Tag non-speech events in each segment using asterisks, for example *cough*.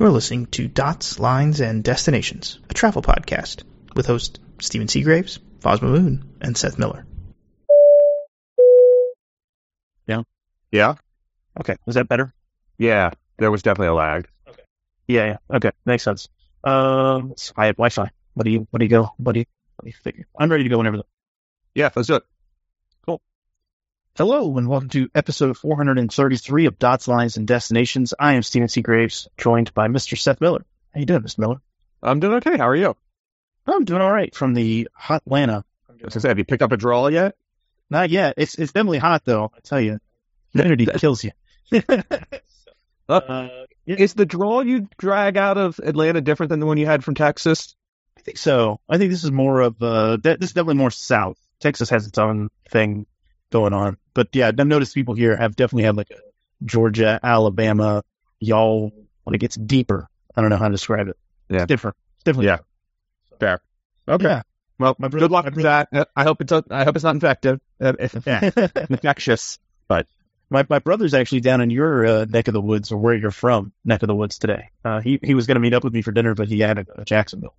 You're listening to Dots, Lines, and Destinations, a travel podcast with hosts Stephen Seagraves, Fosma Moon, and Seth Miller. Yeah. Yeah. Okay. Was that better? Yeah. There was definitely a lag. Yeah. Yeah. Okay. Makes sense. Um, I had Wi-Fi. What do you? What do you go? What do you? What do you figure? I'm ready to go whenever. The, Yeah. Let's do it. Hello and welcome to episode 433 of Dots, Lines, and Destinations. I am Stephen Seagraves, joined by Mr. Seth Miller. How you doing, Mr. Miller? I'm doing okay. How are you? I'm doing all right from the hot Atlanta. I was gonna say, have you picked up a draw yet? Not yet. It's it's definitely hot though. I tell you, humidity kills you. *laughs* uh, yeah, Is the draw you drag out of Atlanta different than the one you had from Texas? I think so. I think this is more of uh, de- this is definitely more south. Texas has its own thing going on, but yeah, I've noticed people here have definitely had like a Georgia, Alabama, y'all when it gets deeper. I don't know how to describe it. Yeah. It's different. It's definitely Yeah. Fair. Okay. Yeah. Well, My bro- good luck with that. Uh, I hope it's I hope it's not infective. Uh, *laughs* Yeah. infectious. But my my brother's actually down in your uh, neck of the woods, or where you're from, neck of the woods today. Uh, he he was going to meet up with me for dinner, but he had to go to Jacksonville.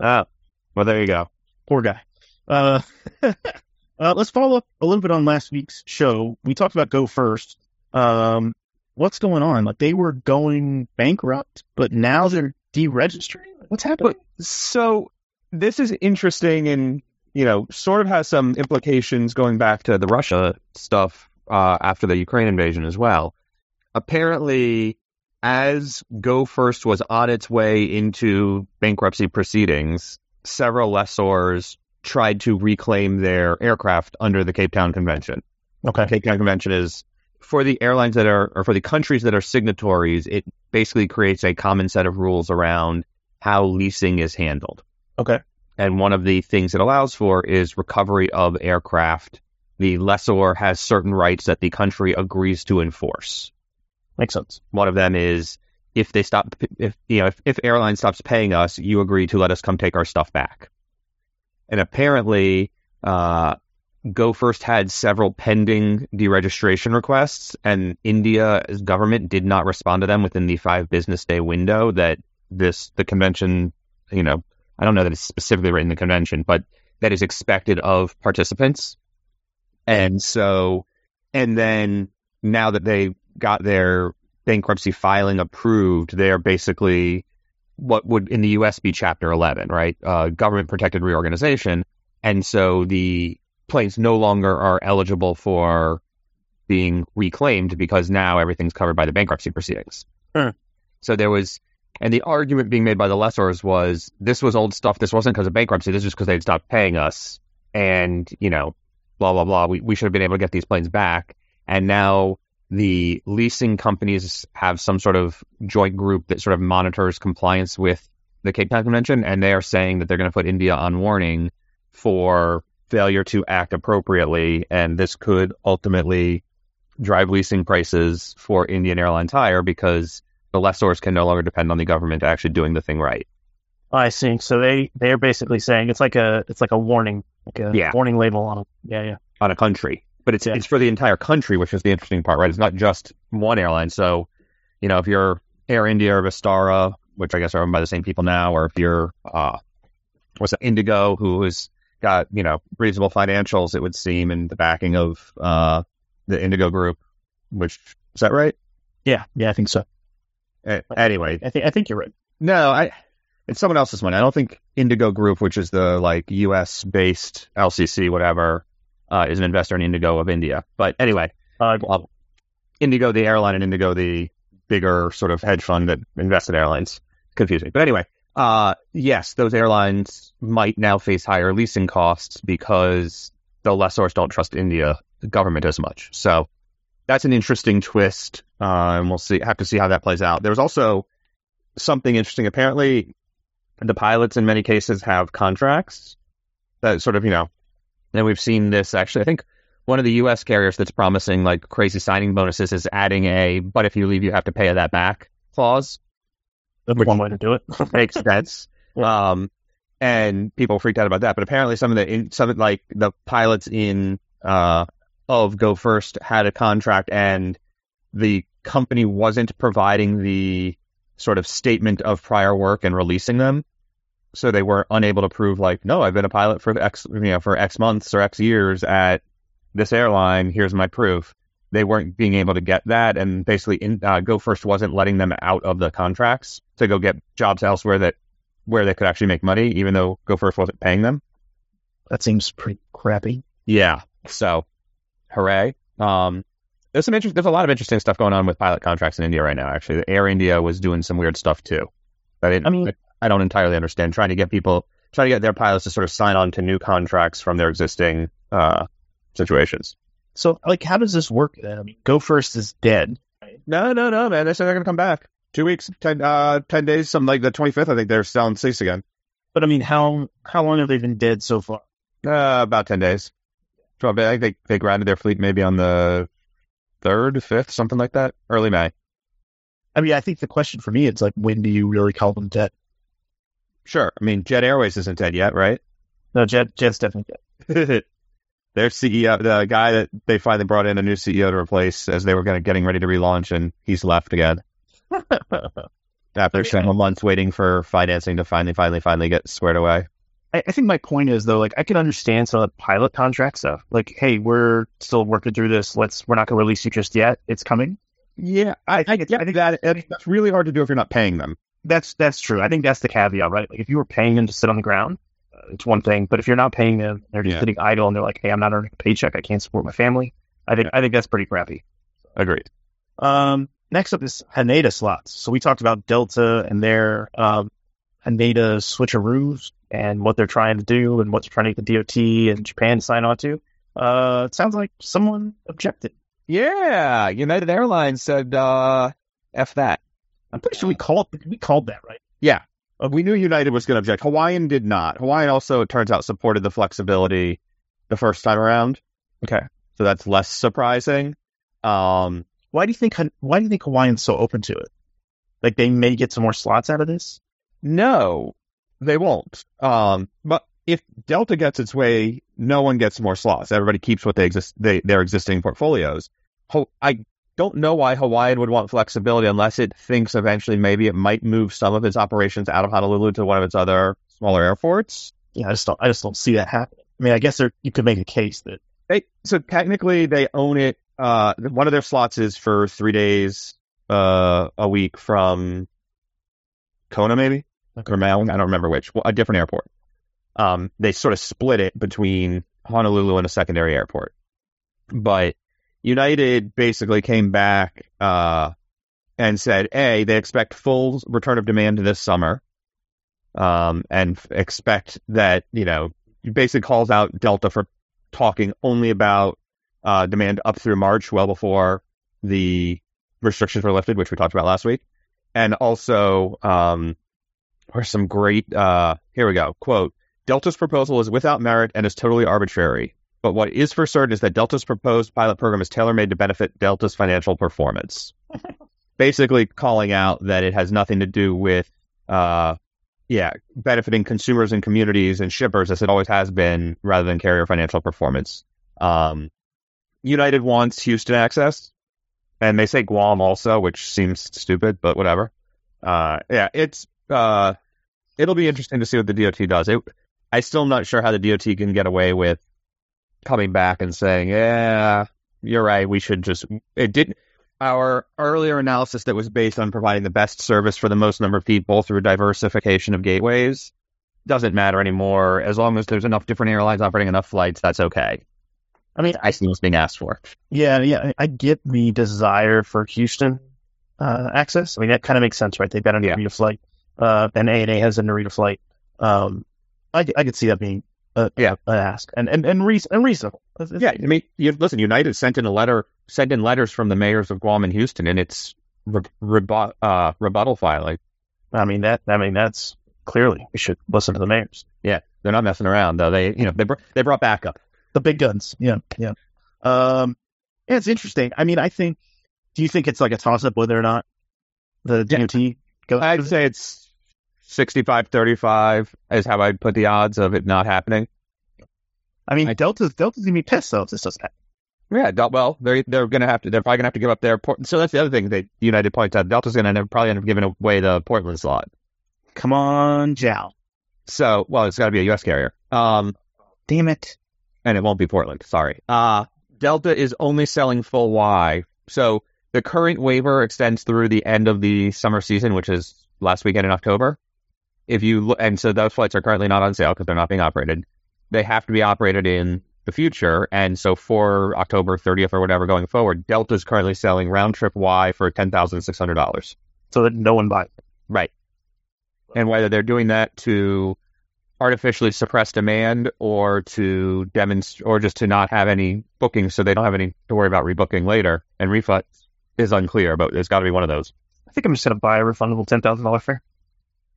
Ah. Well, there you go. Poor guy. *laughs* Uh, let's follow up a little bit on last week's show. We talked about Go First. Um, what's going on? Like they were going bankrupt, but now they're deregistering. What's happening? So this is interesting and, you know, sort of has some implications going back to the Russia stuff uh, after the Ukraine invasion as well. Apparently, as Go First was on its way into bankruptcy proceedings, several lessors tried to reclaim their aircraft under the Cape Town Convention. okay. Cape Town Convention is for the airlines that are, or for the countries that are signatories, it basically creates a common set of rules around how leasing is handled. Okay. And one of the things it allows for is recovery of aircraft. The lessor has certain rights that the country agrees to enforce. Makes sense. One of them is if they stop, if you know, if, if airline stops paying us, you agree to let us come take our stuff back. And apparently, uh, Go First had several pending deregistration requests, and India's government did not respond to them within the five business day window that this the convention, you know, I don't know that it's specifically written in the convention, but that is expected of participants. And so, and then now that they got their bankruptcy filing approved, they're basically what would in the U.S. be Chapter 11, right? Uh, government protected reorganization. And so the planes no longer are eligible for being reclaimed because now everything's covered by the bankruptcy proceedings. So there was, and the argument being made by the lessors was this was old stuff. This wasn't because of bankruptcy. This was because they'd stopped paying us. And, you know, blah, blah, blah. We, we should have been able to get these planes back. And now the leasing companies have some sort of joint group that sort of monitors compliance with the Cape Town Convention. And they are saying that they're going to put India on warning for failure to act appropriately. And this could ultimately drive leasing prices for Indian Airlines higher because the lessors can no longer depend on the government actually doing the thing right. I see. So they they're basically saying it's like a it's like a warning, like a Yeah. warning label on it. Yeah, yeah. on a country, but it's Yeah. it's for the entire country, which is the interesting part, right? It's not just one airline. So, you know, if you're Air India or Vistara, which I guess are owned by the same people now, or if you're uh, what's that, Indigo, who has got you know reasonable financials, it would seem, and the backing of uh, the Indigo Group, which is that right? Yeah, yeah, I think so. A- anyway, I think I think you're right. no, I it's someone else's money. I don't think Indigo Group, which is the like U.S. based LCC, whatever, uh, is an investor in Indigo of India. But anyway, Uh, well, Indigo the airline and Indigo the bigger sort of hedge fund that invested airlines. Confusing, but anyway, uh, yes, those airlines might now face higher leasing costs because the lessors don't trust India the government as much. So that's an interesting twist, uh, and we'll see. Have to see how that plays out. There was also something interesting. Apparently, the pilots in many cases have contracts that sort of you know, and we've seen this actually. I think one of the U.S. carriers that's promising like crazy signing bonuses is adding a "but if you leave, you have to pay that back" clause. that's one way to do it. *laughs* Makes sense. *laughs* Um, and people freaked out about that. But apparently, some of the in, some of, like the pilots in uh of Go First had a contract, and the company wasn't providing the sort of statement of prior work and releasing them. So they were unable to prove like, no, I've been a pilot for X, you know, for X months or X years at this airline. Here's my proof. They weren't being able to get that, and basically, in, uh, Go First wasn't letting them out of the contracts to go get jobs elsewhere that where they could actually make money, even though Go First wasn't paying them. That seems pretty crappy. Yeah. So, hooray. Um, there's some interest. There's a lot of interesting stuff going on with pilot contracts in India right now. Actually, Air India was doing some weird stuff too. I didn't. I mean- I don't entirely understand. Trying to get people, trying to get their pilots to sort of sign on to new contracts from their existing uh, situations. So, like, how does this work then? I mean, Go First is dead. No, no, no, man. They said they're going to come back. Two weeks, ten, uh, ten days, something like the 25th. I think they're selling seats again. But I mean, how how long have they been dead so far? Uh, about ten days. So I think they they grounded their fleet maybe on the third, fifth, something like that, early May. I mean, I think the question for me is like, when do you really call them dead? Sure. I mean, Jet Airways isn't dead yet, right? No, Jet Jet's definitely dead. *laughs* Their CEO, the guy that they finally brought in a new CEO to replace as they were gonna, getting ready to relaunch, and he's left again *laughs* after several months waiting for financing to finally, finally, finally get squared away. I, I think my point is though, like I can understand some of the pilot contract stuff. Like, hey, we're still working through this. Let's we're not going to release you just yet. It's coming. Yeah, I, I yeah, I think- that that's really hard to do if you're not paying them. That's that's true. I think that's the caveat, right? Like if you were paying them to sit on the ground, uh, it's one thing. But if you're not paying them, they're just Yeah. sitting idle and they're like, hey, I'm not earning a paycheck. I can't support my family. I think I think that's pretty crappy. Agreed. Um, next up is Haneda slots. So we talked about Delta and their um, Haneda switcheroos and what they're trying to do and what they're trying to get the DOT and Japan to sign on to. Uh, it sounds like someone objected. Yeah, United Airlines said, uh, "F that." I'm pretty sure we called we called that right. Yeah. Uh, we knew United was going to object. Hawaiian did not. Hawaiian also, it turns out, supported the flexibility the first time around. Okay. So that's less surprising. Um, Why do you think Why do you think Hawaiian's so open to it? Like they may get some more slots out of this. no, they won't. Um, but if Delta gets its way, no one gets more slots. Everybody keeps what they exist, they, their existing portfolios. Ho- I don't know why Hawaiian would want flexibility unless it thinks eventually maybe it might move some of its operations out of Honolulu to one of its other smaller airports. Yeah, I just don't I just don't see that happening. I mean, I guess there you could make a case that They so technically they own it. Uh, one of their slots is for three days uh, a week from Kona, maybe or Maui. I don't remember which. Well, a different airport. Um, they sort of split it between Honolulu and a secondary airport. But United basically came back uh, and said, "A, they expect full return of demand this summer, um, and f- expect that you know." Basically calls out Delta for talking only about uh, demand up through March, well before the restrictions were lifted, which we talked about last week. And also, um, there's some great, uh, here we go. Quote, Delta's proposal is without merit and is totally arbitrary. But what is for certain is that Delta's proposed pilot program is tailor made to benefit Delta's financial performance. *laughs* Basically, calling out that it has nothing to do with, uh, yeah, benefiting consumers and communities and shippers as it always has been, rather than carrier financial performance. Um, United wants Houston access, and they say Guam also, which seems stupid, but whatever. Uh, yeah, it's uh, it'll be interesting to see what the DOT does. It, I still am not sure how the DOT can get away with coming back and saying, "Yeah, you're right. We should just." It did. Our earlier analysis that was based on providing the best service for the most number of people through diversification of gateways doesn't matter anymore. As long as there's enough different airlines operating enough flights, that's okay. I mean, I see what's being asked for. Yeah, yeah, I get the desire for Houston uh, access. I mean, that kind of makes sense, right? They've got a Yeah. Narita flight, uh, and A&A has a Narita flight. Um, I, I could see that being a, Yeah. an ask and and and, reason, and reasonable. It's- it's- Yeah, I mean, you, listen, United sent in a letter, sent in letters from the mayors of Guam and Houston, and it's re- rebu- uh, rebuttal filing. I mean that. I mean that's clearly we should listen to the mayors, Yeah, they're not messing around though. They, you know, they br- they brought backup. the big guns. Yeah, yeah. Um, yeah, it's interesting. I mean, I think. Do you think it's like a toss up whether or not the Yeah. DOT goes? I'd say it's 65-35 is how I'd put the odds of it not happening. I mean, I- Delta's Delta's gonna be pissed though if this doesn't happen. Yeah, Del- well, they're they're gonna have to. They're probably gonna have to give up their. Port- so that's the other thing that United points out. Delta's gonna end up, probably end up giving away the Portland slot. Come on, Jow. So, well, it's got to be a U.S. carrier. Um, Damn it. and it won't be Portland. Sorry. Uh, Delta is only selling full Y. So the current waiver extends through the end of the summer season, which is last weekend in October. If you look, and so those flights are currently not on sale because they're not being operated. They have to be operated in the future. And so for October 30th or whatever going forward, Delta is currently selling round trip Y for $10,600. So that no one buys. Right. And whether they're doing that to artificially suppress demand or to demonstrate or just to not have any bookings so they don't have any to worry about rebooking later and refunds is unclear, but it's got to be one of those. I think I'm just going to buy a refundable $10,000 fare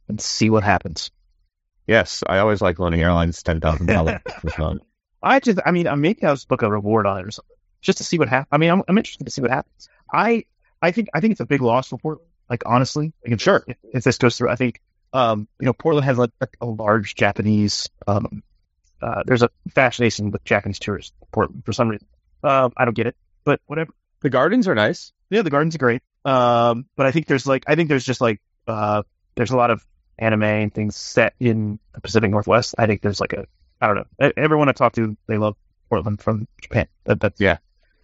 and see what happens. Yes, I always like loaning airlines $10,000. *laughs* I just, I mean, uh, maybe I'll just book a reward on it or something, just to see what happens. I mean, I'm, I'm interested to see what happens. I, I think, I think it's a big loss for Portland. Like honestly, like Sure. if, if this goes through, I think, um, you know, Portland has like a, a large Japanese, um, uh, there's a fascination with Japanese tourists. Portland for some reason. Um, I don't get it, but whatever. the gardens are nice. Yeah, the gardens are great. Um, but I think there's like, I think there's just like, uh, there's a lot of anime and things set in the Pacific Northwest. I think there's like a, I don't know. Everyone I talk to, they love Portland from Japan. That, that's Yeah.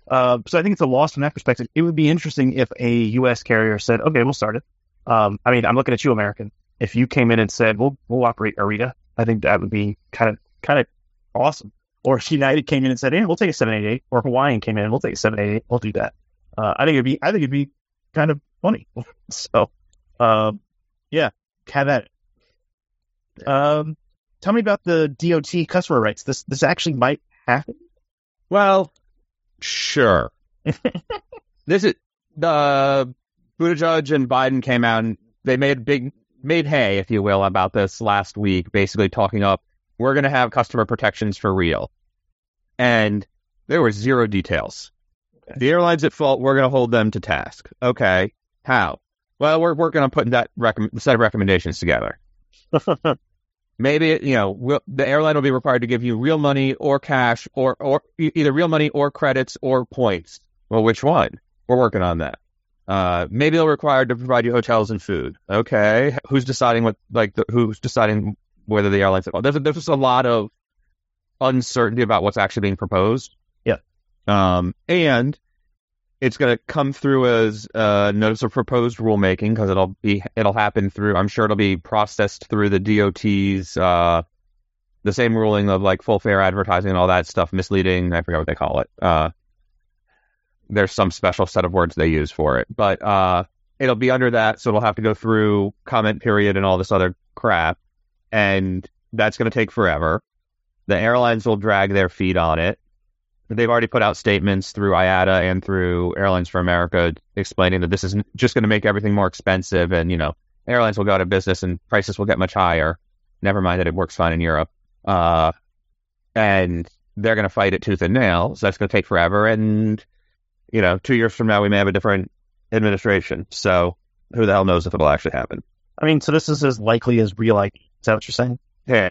Uh, so I think it's a loss from that perspective. It would be interesting if a U.S. carrier said, "Okay, we'll start it." Um, I mean, I'm looking at you, American. If you came in and said, "We'll we'll operate Narita," I think that would be kind of kind of awesome. Or if United came in and said, "Yeah, we'll take a 788," or Hawaiian came in, and we'll take a 788. We'll do that. Uh, I think it'd be I think it'd be kind of funny. *laughs* so, um, yeah, have at it. Um, tell me about the DOT customer rights. This this actually might happen. Well, sure. *laughs* this is the Buttigieg and Biden came out and they made big made hay, if you will, about this last week, basically talking up we're going to have customer protections for real, and there were zero details. Okay. The airlines at fault, we're going to hold them to task. Okay, how? Well, we're working on putting that recomm set of recommendations together. *laughs* Maybe you know we'll, the airline will be required to give you real money or cash or or either real money or credits or points. Well, which one? We're working on that. Uh, maybe they'll require to provide you hotels and food. Okay, who's deciding what like the, who's deciding whether the airlines? There's there's just a lot of uncertainty about what's actually being proposed. Yeah. Um, and it's going to come through as a notice of proposed rulemaking because it'll be it'll happen through. I'm sure it'll be processed through the DOT's uh, the same ruling of like full fair advertising and all that stuff, misleading. I forget what they call it. Uh, there's some special set of words they use for it, but uh, it'll be under that, so it'll have to go through comment period and all this other crap, and that's going to take forever. The airlines will drag their feet on it. They've already put out statements through IATA and through Airlines for America explaining that this is just going to make everything more expensive, and you know, airlines will go out of business and prices will get much higher. Never mind that it works fine in Europe. Uh, and they're going to fight it tooth and nail. So that's going to take forever. And you know, two years from now, we may have a different administration. So who the hell knows if it'll actually happen? I mean, so this is as likely as real ID. Is that what you're saying? Yeah.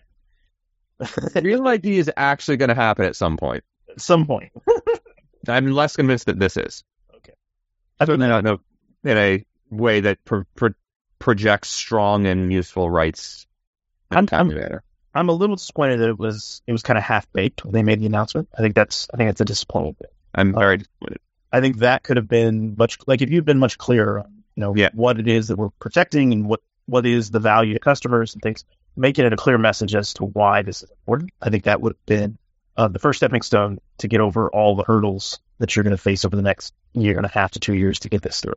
*laughs* Real ID is actually going to happen at some point. At some point. *laughs* I'm less convinced that this is. Okay. I Certainly not in a, in a way that pro- pro- projects strong and useful rights. I'm- I'm- I'm a little disappointed that it was it was kind of half baked when they made the announcement. I think that's I think that's a disappointing bit. I'm very disappointed. I think that could have been much like if you'd been much clearer on you know Yeah. what it is that we're protecting and what what is the value to customers and things, making it a clear message as to why this is important. I think that would have been uh, the first stepping stone to get over all the hurdles that you're going to face over the next year and a half to two years to get this through.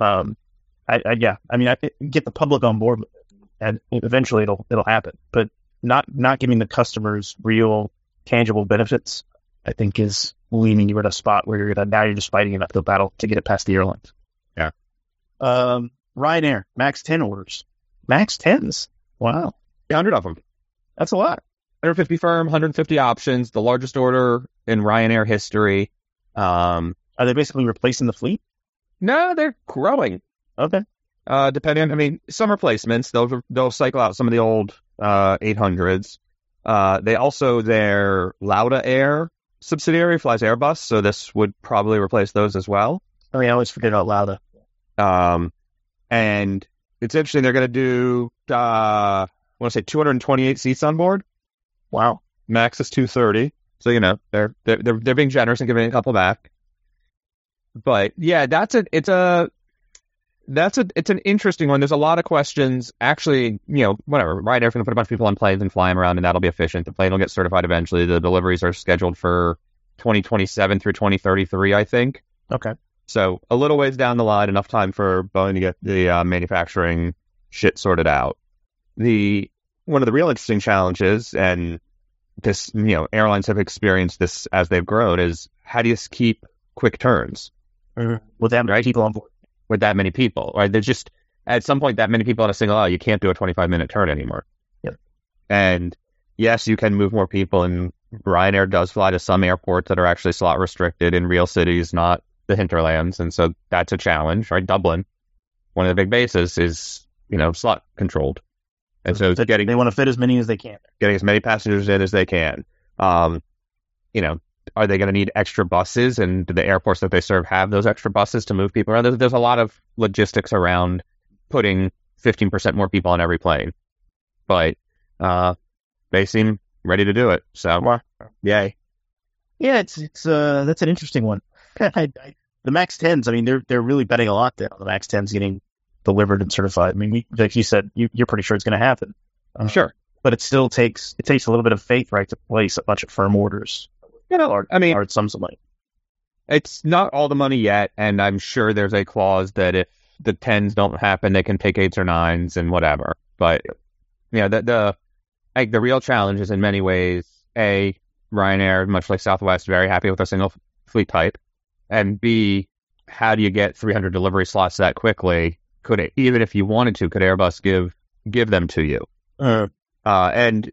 Um, I, I yeah, I mean, I get the public on board and eventually it'll it'll happen. But not not giving the customers real tangible benefits, I think, is leaving you at a spot where you're gonna now you're just fighting an uphill battle to get it past the airlines. Yeah. Um, Ryanair Max ten orders, Max tens. Wow, 100 of them. that's a lot. 150 firm, 150 options, the largest order in Ryanair history. Um, Are they basically replacing the fleet? no, they're growing. Okay. Uh, depending on, I mean, some replacements. They'll they'll cycle out some of the old uh 800s. Uh, they also their Lauda Air subsidiary flies Airbus, so this would probably replace those as well. I mean, I always forget about Lauda. Um, and it's interesting. They're going to do, uh, I want to say 228 seats on board. Wow. Max is 230. So, you know, they're, they're, they're, they're being generous and giving a couple back. But yeah, that's a, it's a, that's a, it's an interesting one. There's a lot of questions. Actually, you know, whatever. Ryanair's going to put a bunch of people on planes and fly them around, and that'll be efficient. The plane will get certified eventually. The deliveries are scheduled for 2027 through 2033, I think. Okay. So a little ways down the line, enough time for Boeing to get the uh, manufacturing shit sorted out. The one of the real interesting challenges, and this you know airlines have experienced this as they've grown, is how do you keep quick turns Mm-hmm. With that many Right. people on board. with that many people? Right? There's just at some point that many people on a single aisle, you can't do a 25 minute turn anymore. Yep. And yes, you can move more people, and Ryanair does fly to some airports that are actually slot restricted in real cities, not the hinterlands, and so that's a challenge. Right? Dublin, one of the big bases, is you know slot controlled, and so They- getting they want to fit as many as they can. getting as many passengers in as they can. Um, you know, are they going to need extra buses? And do the airports that they serve have those extra buses to move people around? There's, there's a lot of logistics around putting 15% more people on every plane, but uh, they seem ready to do it. So, Wow. yay. Yeah, it's it's uh that's an interesting one. *laughs* I, I, the Max Tens, I mean, they're they're really betting a lot there the Max Tens getting delivered and certified. I mean, we, like you said, you, you're pretty sure it's going to happen. Uh, Sure. but it still takes it takes a little bit of faith, right, to place a bunch of firm orders, You know, I mean, large sums of money. it's not all the money yet, and I'm sure there's a clause that if the tens don't happen, they can take eights or nines and whatever. But yeah, the the think the real challenge is in many ways a Ryanair, much like Southwest, very happy with their single fleet type, and b how do you get 300 delivery slots that quickly? Could it, even if you wanted to, could Airbus give give them to you? Uh, Uh, and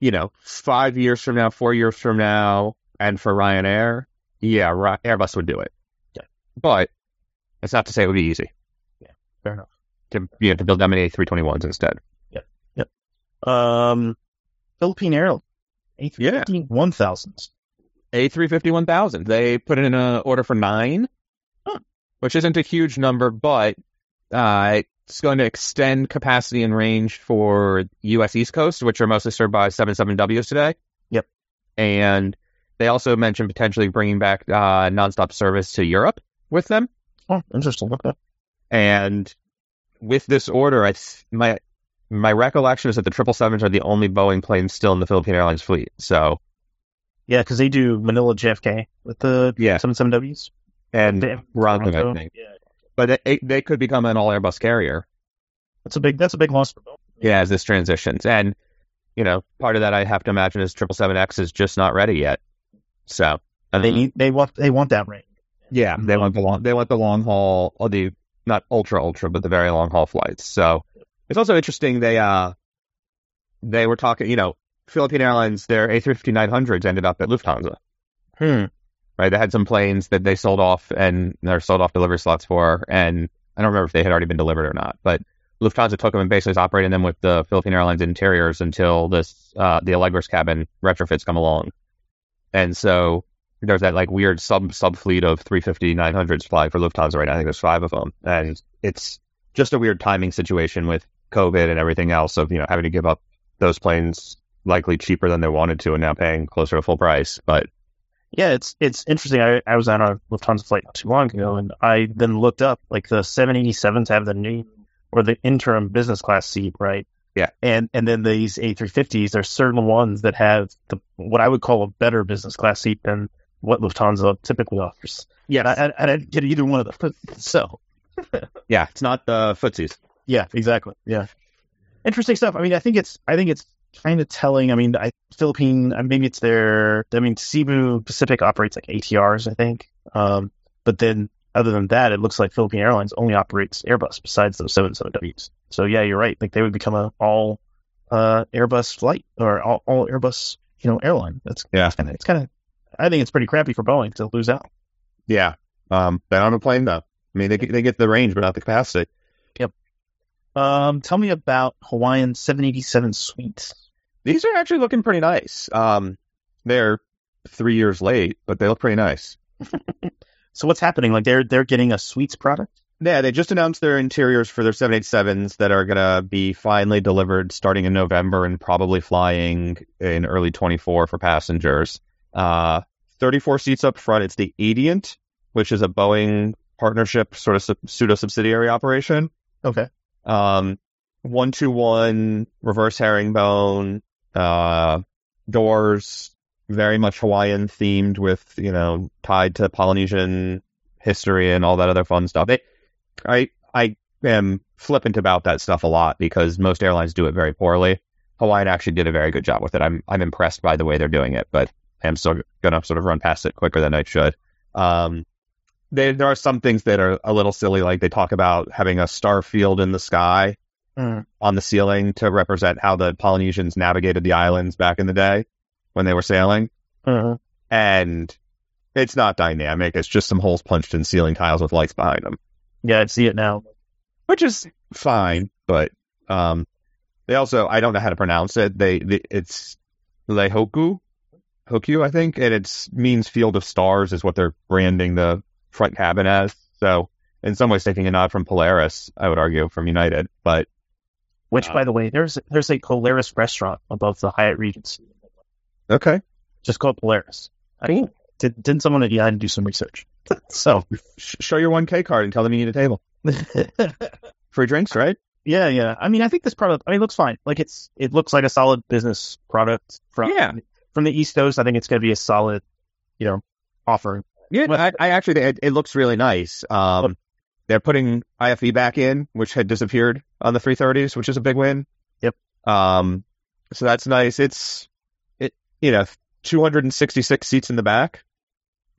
you know, five years from now, four years from now, and for Ryanair, yeah, Airbus would do it. Yeah. But it's not to say it would be easy fair enough. to you know, to build them many A321s instead. Yep. Yep. Um, Philippine Airlines, Yeah. A350 1000s. A350 1000. They put in an order for nine, Huh. which isn't a huge number, but uh, it's going to extend capacity and range for U.S. East Coast, which are mostly served by 77Ws today. Yep. And they also mentioned potentially bringing back uh, nonstop service to Europe with them. Oh, interesting. Okay. And with this order, I th- my my recollection is that the triple sevens are the only Boeing planes still in the Philippine Airlines fleet. So Yeah, because they do Manila JFK with the Yeah. 77Ws. and Ronald, I think. Yeah, but they, they could become an all Airbus carrier. that's a big that's a big loss for Boeing. Yeah, as this transitions, and you know, part of that I have to imagine is triple seven X is just not ready yet. So They need they want they want that range. yeah, they want the long they want the long haul or the not ultra ultra, but the very long haul flights. So it's also interesting they uh they were talking, you know, Philippine Airlines their A350-900s ended up at Lufthansa. Hmm. Right, they had some planes that they sold off and they're sold off delivery slots for, and I don't remember if they had already been delivered or not, but Lufthansa took them and basically is operating them with the Philippine Airlines interiors until this uh, the Allegris cabin retrofits come along, and so there's that like weird sub sub fleet of 350 900s flying for Lufthansa right now. I think there's five of them, and it's just a weird timing situation with COVID and everything else of you know having to give up those planes likely cheaper than they wanted to and now paying closer to full price, but Yeah, it's it's interesting. I, I was on a Lufthansa flight not too long ago, and I then looked up like the 787s have the new or the interim business class seat, right? Yeah. And and then these A350s, there's certain ones that have the what I would call a better business class seat than what Lufthansa typically offers. yeah, And I, I, I didn't get either one of them. *laughs* So yeah, it's not the footsies. yeah, exactly. Yeah, interesting stuff. I mean, I think it's I think it's kind of telling. I mean, I Philippine uh, maybe it's their. I mean, Cebu Pacific operates like ATRs, I think. Um, but then other than that, it looks like Philippine Airlines only operates Airbus besides those 77Ws. So yeah, you're right. Like they would become a all uh, Airbus flight or all, all Airbus, you know, airline. That's Yeah. It's kind of. It's kind of. I think it's pretty crappy for Boeing to lose out. Yeah, um, don't a plane though. I mean, they they get the range, but not the capacity. Um, tell me about Hawaiian 787 suites. These are actually looking pretty nice. Um, they're three years late, but they look pretty nice. *laughs* So what's happening? Like they're they're getting a suites product. Yeah, they just announced their interiors for their 787s that are going to be finally delivered starting in November and probably flying in early 24 for passengers. Uh, 34 seats up front. It's the Adient, which is a Boeing partnership, sort of pseudo subsidiary operation. Okay. Um, one to one reverse herringbone, uh, doors, very much Hawaiian themed with, you know, tied to Polynesian history and all that other fun stuff. They, I, I am flippant about that stuff a lot because most airlines do it very poorly. Hawaiian actually did a very good job with it. I'm, I'm impressed by the way they're doing it, but I'm still to sort of run past it quicker than I should. Um, they, there are some things that are a little silly, like they talk about having a star field in the sky Mm. on the ceiling to represent how the Polynesians navigated the islands back in the day when they were sailing. Uh-huh. And it's not dynamic. It's just some holes punched in ceiling tiles with lights behind them, Yeah, I see it now. which is fine. But um, they also, I don't know how to pronounce it. They, they it's Leihōkū, Hoku, I think, and it means field of stars is what they're branding the front cabin as. So in some ways, taking a nod from Polaris, I would argue from United, but Which, Uh, by the way, there's there's a Polaris restaurant above the Hyatt Regency, okay. just called Polaris. I think did, didn't someone at United do some research? *laughs* so show your 1K card and tell them you need a table. *laughs* Free drinks, right? yeah, yeah. I mean, I think this product. I mean, it looks fine. Like it's it looks like a solid business product from Yeah. from the East Coast. I think it's going to be a solid, you know, offering. Yeah, I, I actually it, it looks really nice. Um, they're putting IFE back in, which had disappeared on the 330s, which is a big win. Yep. Um, so that's nice. It's it, you know, 266 seats in the back,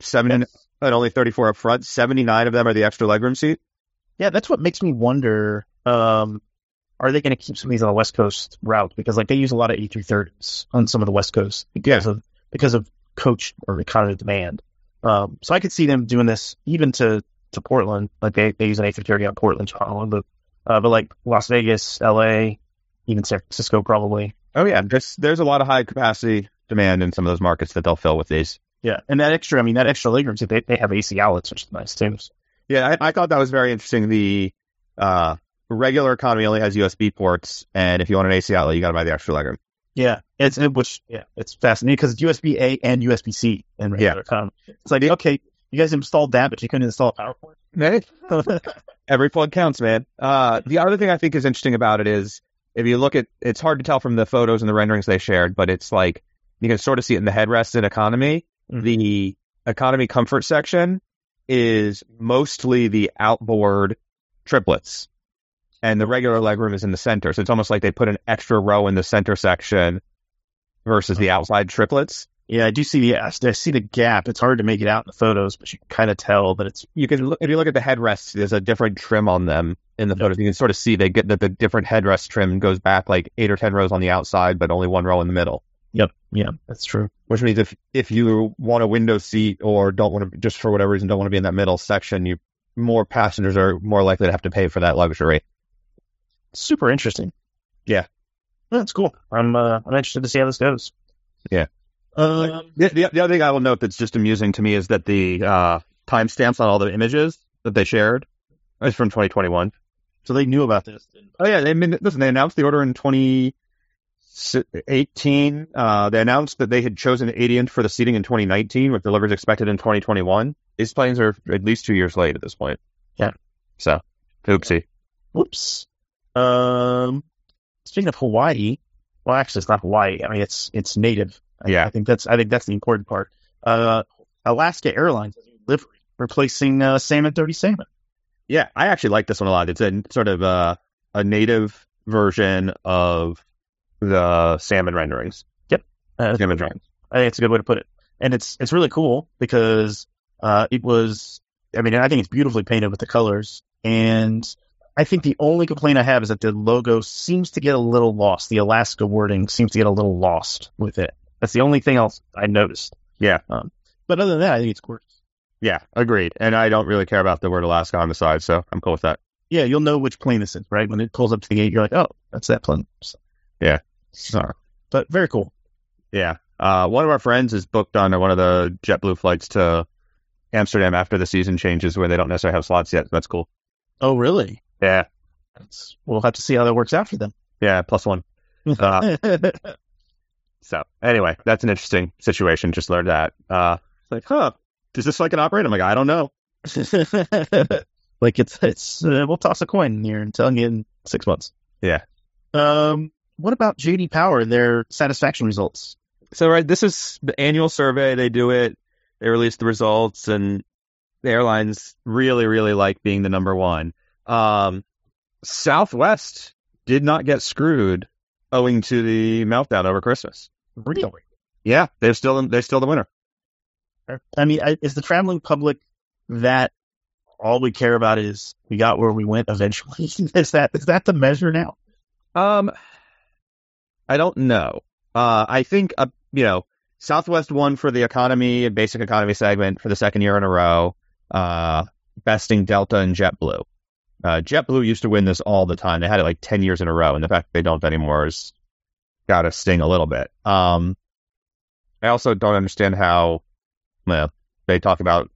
seven Yes. and only 34 up front. 79 of them are the extra legroom seat. Yeah, that's what makes me wonder. Um, are they going to keep some of these on the West Coast route? Because like they use a lot of A330s on some of the West Coast because of because of coach or economy demand. Um, so I could see them doing this even to to Portland. Like they, they use an A330 on Portland, Chicago, but uh, but like Las Vegas, L.A., even San Francisco probably. Oh yeah, there's there's a lot of high capacity demand in some of those markets that they'll fill with these. Yeah, and that extra, I mean, that extra legroom seat, they they have AC outlets, which is nice too. Yeah, I, I thought that was very interesting. The uh, regular economy only has USB ports, and if you want an AC outlet, you got to buy the extra legroom. Yeah, it's it, which yeah, it's fascinating because it's USB A and USB C in regular Yeah. It's like okay, you guys installed that, but you couldn't install a PowerPoint. *laughs* Every plug counts, man. Uh, the other thing I think is interesting about it is if you look at, it's hard to tell from the photos and the renderings they shared, but it's like you can sort of see it in the headrest in economy. Mhm. The economy comfort section is mostly the outboard triplets, and the regular legroom is in the center. So it's almost like they put an extra row in the center section versus the outside triplets. Yeah, I do see the I see the gap. It's hard to make it out in the photos, but you can kind of tell that it's you can look, if you look at the headrests, there's a different trim on them in the photos. You can sort of see they get that the different headrest trim goes back like eight or ten rows on the outside, but only one row in the middle. yep, yeah, that's true. Which means if if you want a window seat or don't want to just for whatever reason don't want to be in that middle section, you more passengers are more likely to have to pay for that luxury. Super interesting. Yeah. that's cool. I'm uh, I'm interested to see how this goes. Yeah. Um, The, the, the other thing I will note that's just amusing to me is that the uh, timestamps on all the images that they shared is from 2021. so they knew about this. Oh yeah, they mean, listen. They announced the order in 2018. Uh, they announced that they had chosen Adient for the seating in 2019, with deliveries expected in 2021. These planes are at least two years late at this point. Yeah. So, oopsie. Whoops. Um, speaking of Hawaii, well, actually, it's not Hawaii. I mean, it's it's native. I, Yeah. I think that's I think that's the important part. Uh, Alaska Airlines has a livery replacing uh, Salmon Thirty Salmon. Yeah, I actually like this one a lot. It's a sort of a, a native version of the salmon renderings. Uh, Salmon drawings. I think it's a good way to put it. And it's it's really cool because uh, it was. I mean, I think it's beautifully painted with the colors. And I think the only complaint I have is that the logo seems to get a little lost. The Alaska wording seems to get a little lost with it. That's the only thing else I noticed. Yeah. Um, but other than that, I think it's gorgeous. Yeah, agreed. And I don't really care about the word Alaska on the side, so I'm cool with that. Yeah, you'll know which plane this is, right? When it pulls up to the gate, you're like, oh, that's that plane. So, Yeah. so, but very cool. Yeah. Uh, one of our friends is booked on one of the JetBlue flights to Amsterdam after the season changes, where they don't necessarily have slots yet. That's cool. Oh, really? Yeah, That's, we'll have to see how that works out for them. yeah, plus one. Uh, *laughs* So anyway, that's an interesting situation. Just learned that. Uh, like, huh? Does this like an operator? I'm like, I don't know. *laughs* like it's it's uh, we'll toss a coin here and tell you in six months. Yeah. Um. What about JD Power and their satisfaction results? So right, this is the annual survey. They do it. They release the results, and the airlines really, really like being the number one. Um, Southwest did not get screwed owing to the meltdown over Christmas. Really? Yeah, they're still they're still the winner. I mean, I, is the traveling public that all we care about is we got where we went eventually? *laughs* is that is that the measure now? Um, I don't know. Uh, I think uh, you know Southwest won for the economy and basic economy segment for the second year in a row, uh, besting Delta and JetBlue. Uh, JetBlue used to win this all the time. They had it like ten years in a row, and the fact that they don't anymore has got to sting a little bit. Um, I also don't understand how, well, they talk about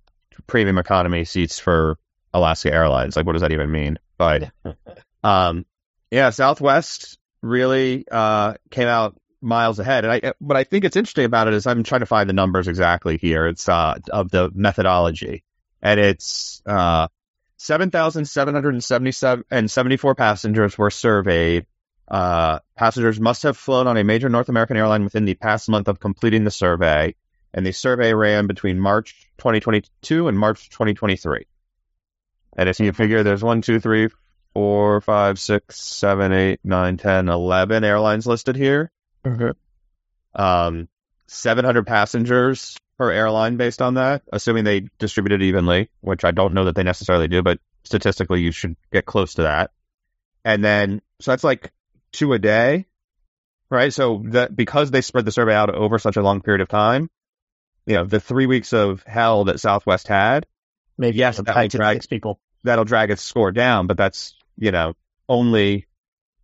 premium economy seats for Alaska Airlines. Like, what does that even mean? But, *laughs* um, yeah, Southwest really uh, came out miles ahead. And I, what I think it's interesting about it is I'm trying to find the numbers exactly here. It's uh, of the methodology, and it's uh, 7,777 and 74 passengers were surveyed. Uh, passengers must have flown on a major North American airline within the past month of completing the survey, and the survey ran between March 2022 and March 2023. And if you figure there's one, two, three, four, five, six, seven, eight, nine, ten, eleven airlines listed here. Um, 700 passengers per airline based on that, assuming they distribute it evenly, which I don't know that they necessarily do, but statistically you should get close to that. And then, so that's like two a day, right? So that because they spread the survey out over such a long period of time, you know, the three weeks of hell that Southwest had, Maybe Yes, that high would drag- people. that'll drag its score down, but that's, you know, only,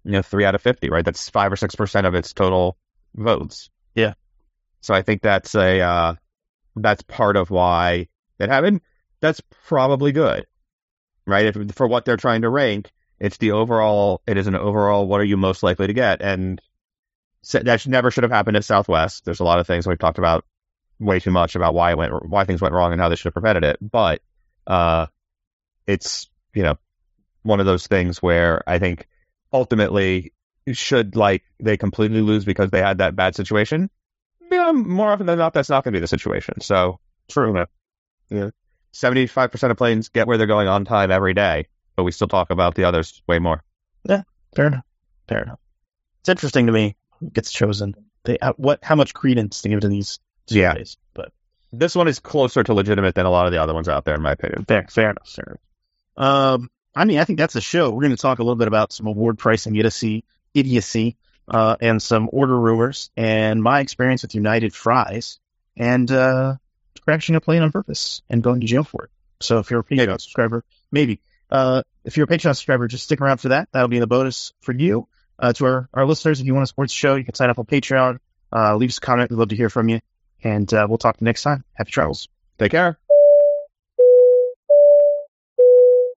you know, three out of 50, right? That's five or 6% of its total votes. Yeah. So I think that's a, uh, that's part of why that happened. That's probably good, right? If for what they're trying to rank, it's the overall, it is an overall, what are you most likely to get? And that never should have happened at Southwest. There's a lot of things we've talked about way too much about why it went, why things went wrong and how they should have prevented it. But, uh, it's you know one of those things where I think ultimately should like they completely lose because they had that bad situation. Yeah, more often than not, that's not going to be the situation. So true. You know, seventy-five percent of planes get where they're going on time every day, but we still talk about the others way more. Yeah, fair enough. Fair enough. It's interesting to me who gets chosen. They uh, what how much credence to give to these Yeah. But This one is closer to legitimate than a lot of the other ones out there, in my opinion. fair, fair enough, fair enough. Um, I mean, I think that's the show. We're going to talk a little bit about some award pricing idiocy, idiocy, uh, and some order rumors, and my experience with United Fries, and uh, crashing a plane on purpose and going to jail for it. So if you're a Patreon subscriber, maybe. Uh, if you're a Patreon subscriber, just stick around for that. That'll be the bonus for you. Uh, to our, our listeners, if you want to support the show, you can sign up on Patreon. Uh, leave us a comment. We'd love to hear from you. And uh, we'll talk to you next time. Happy travels. Take care.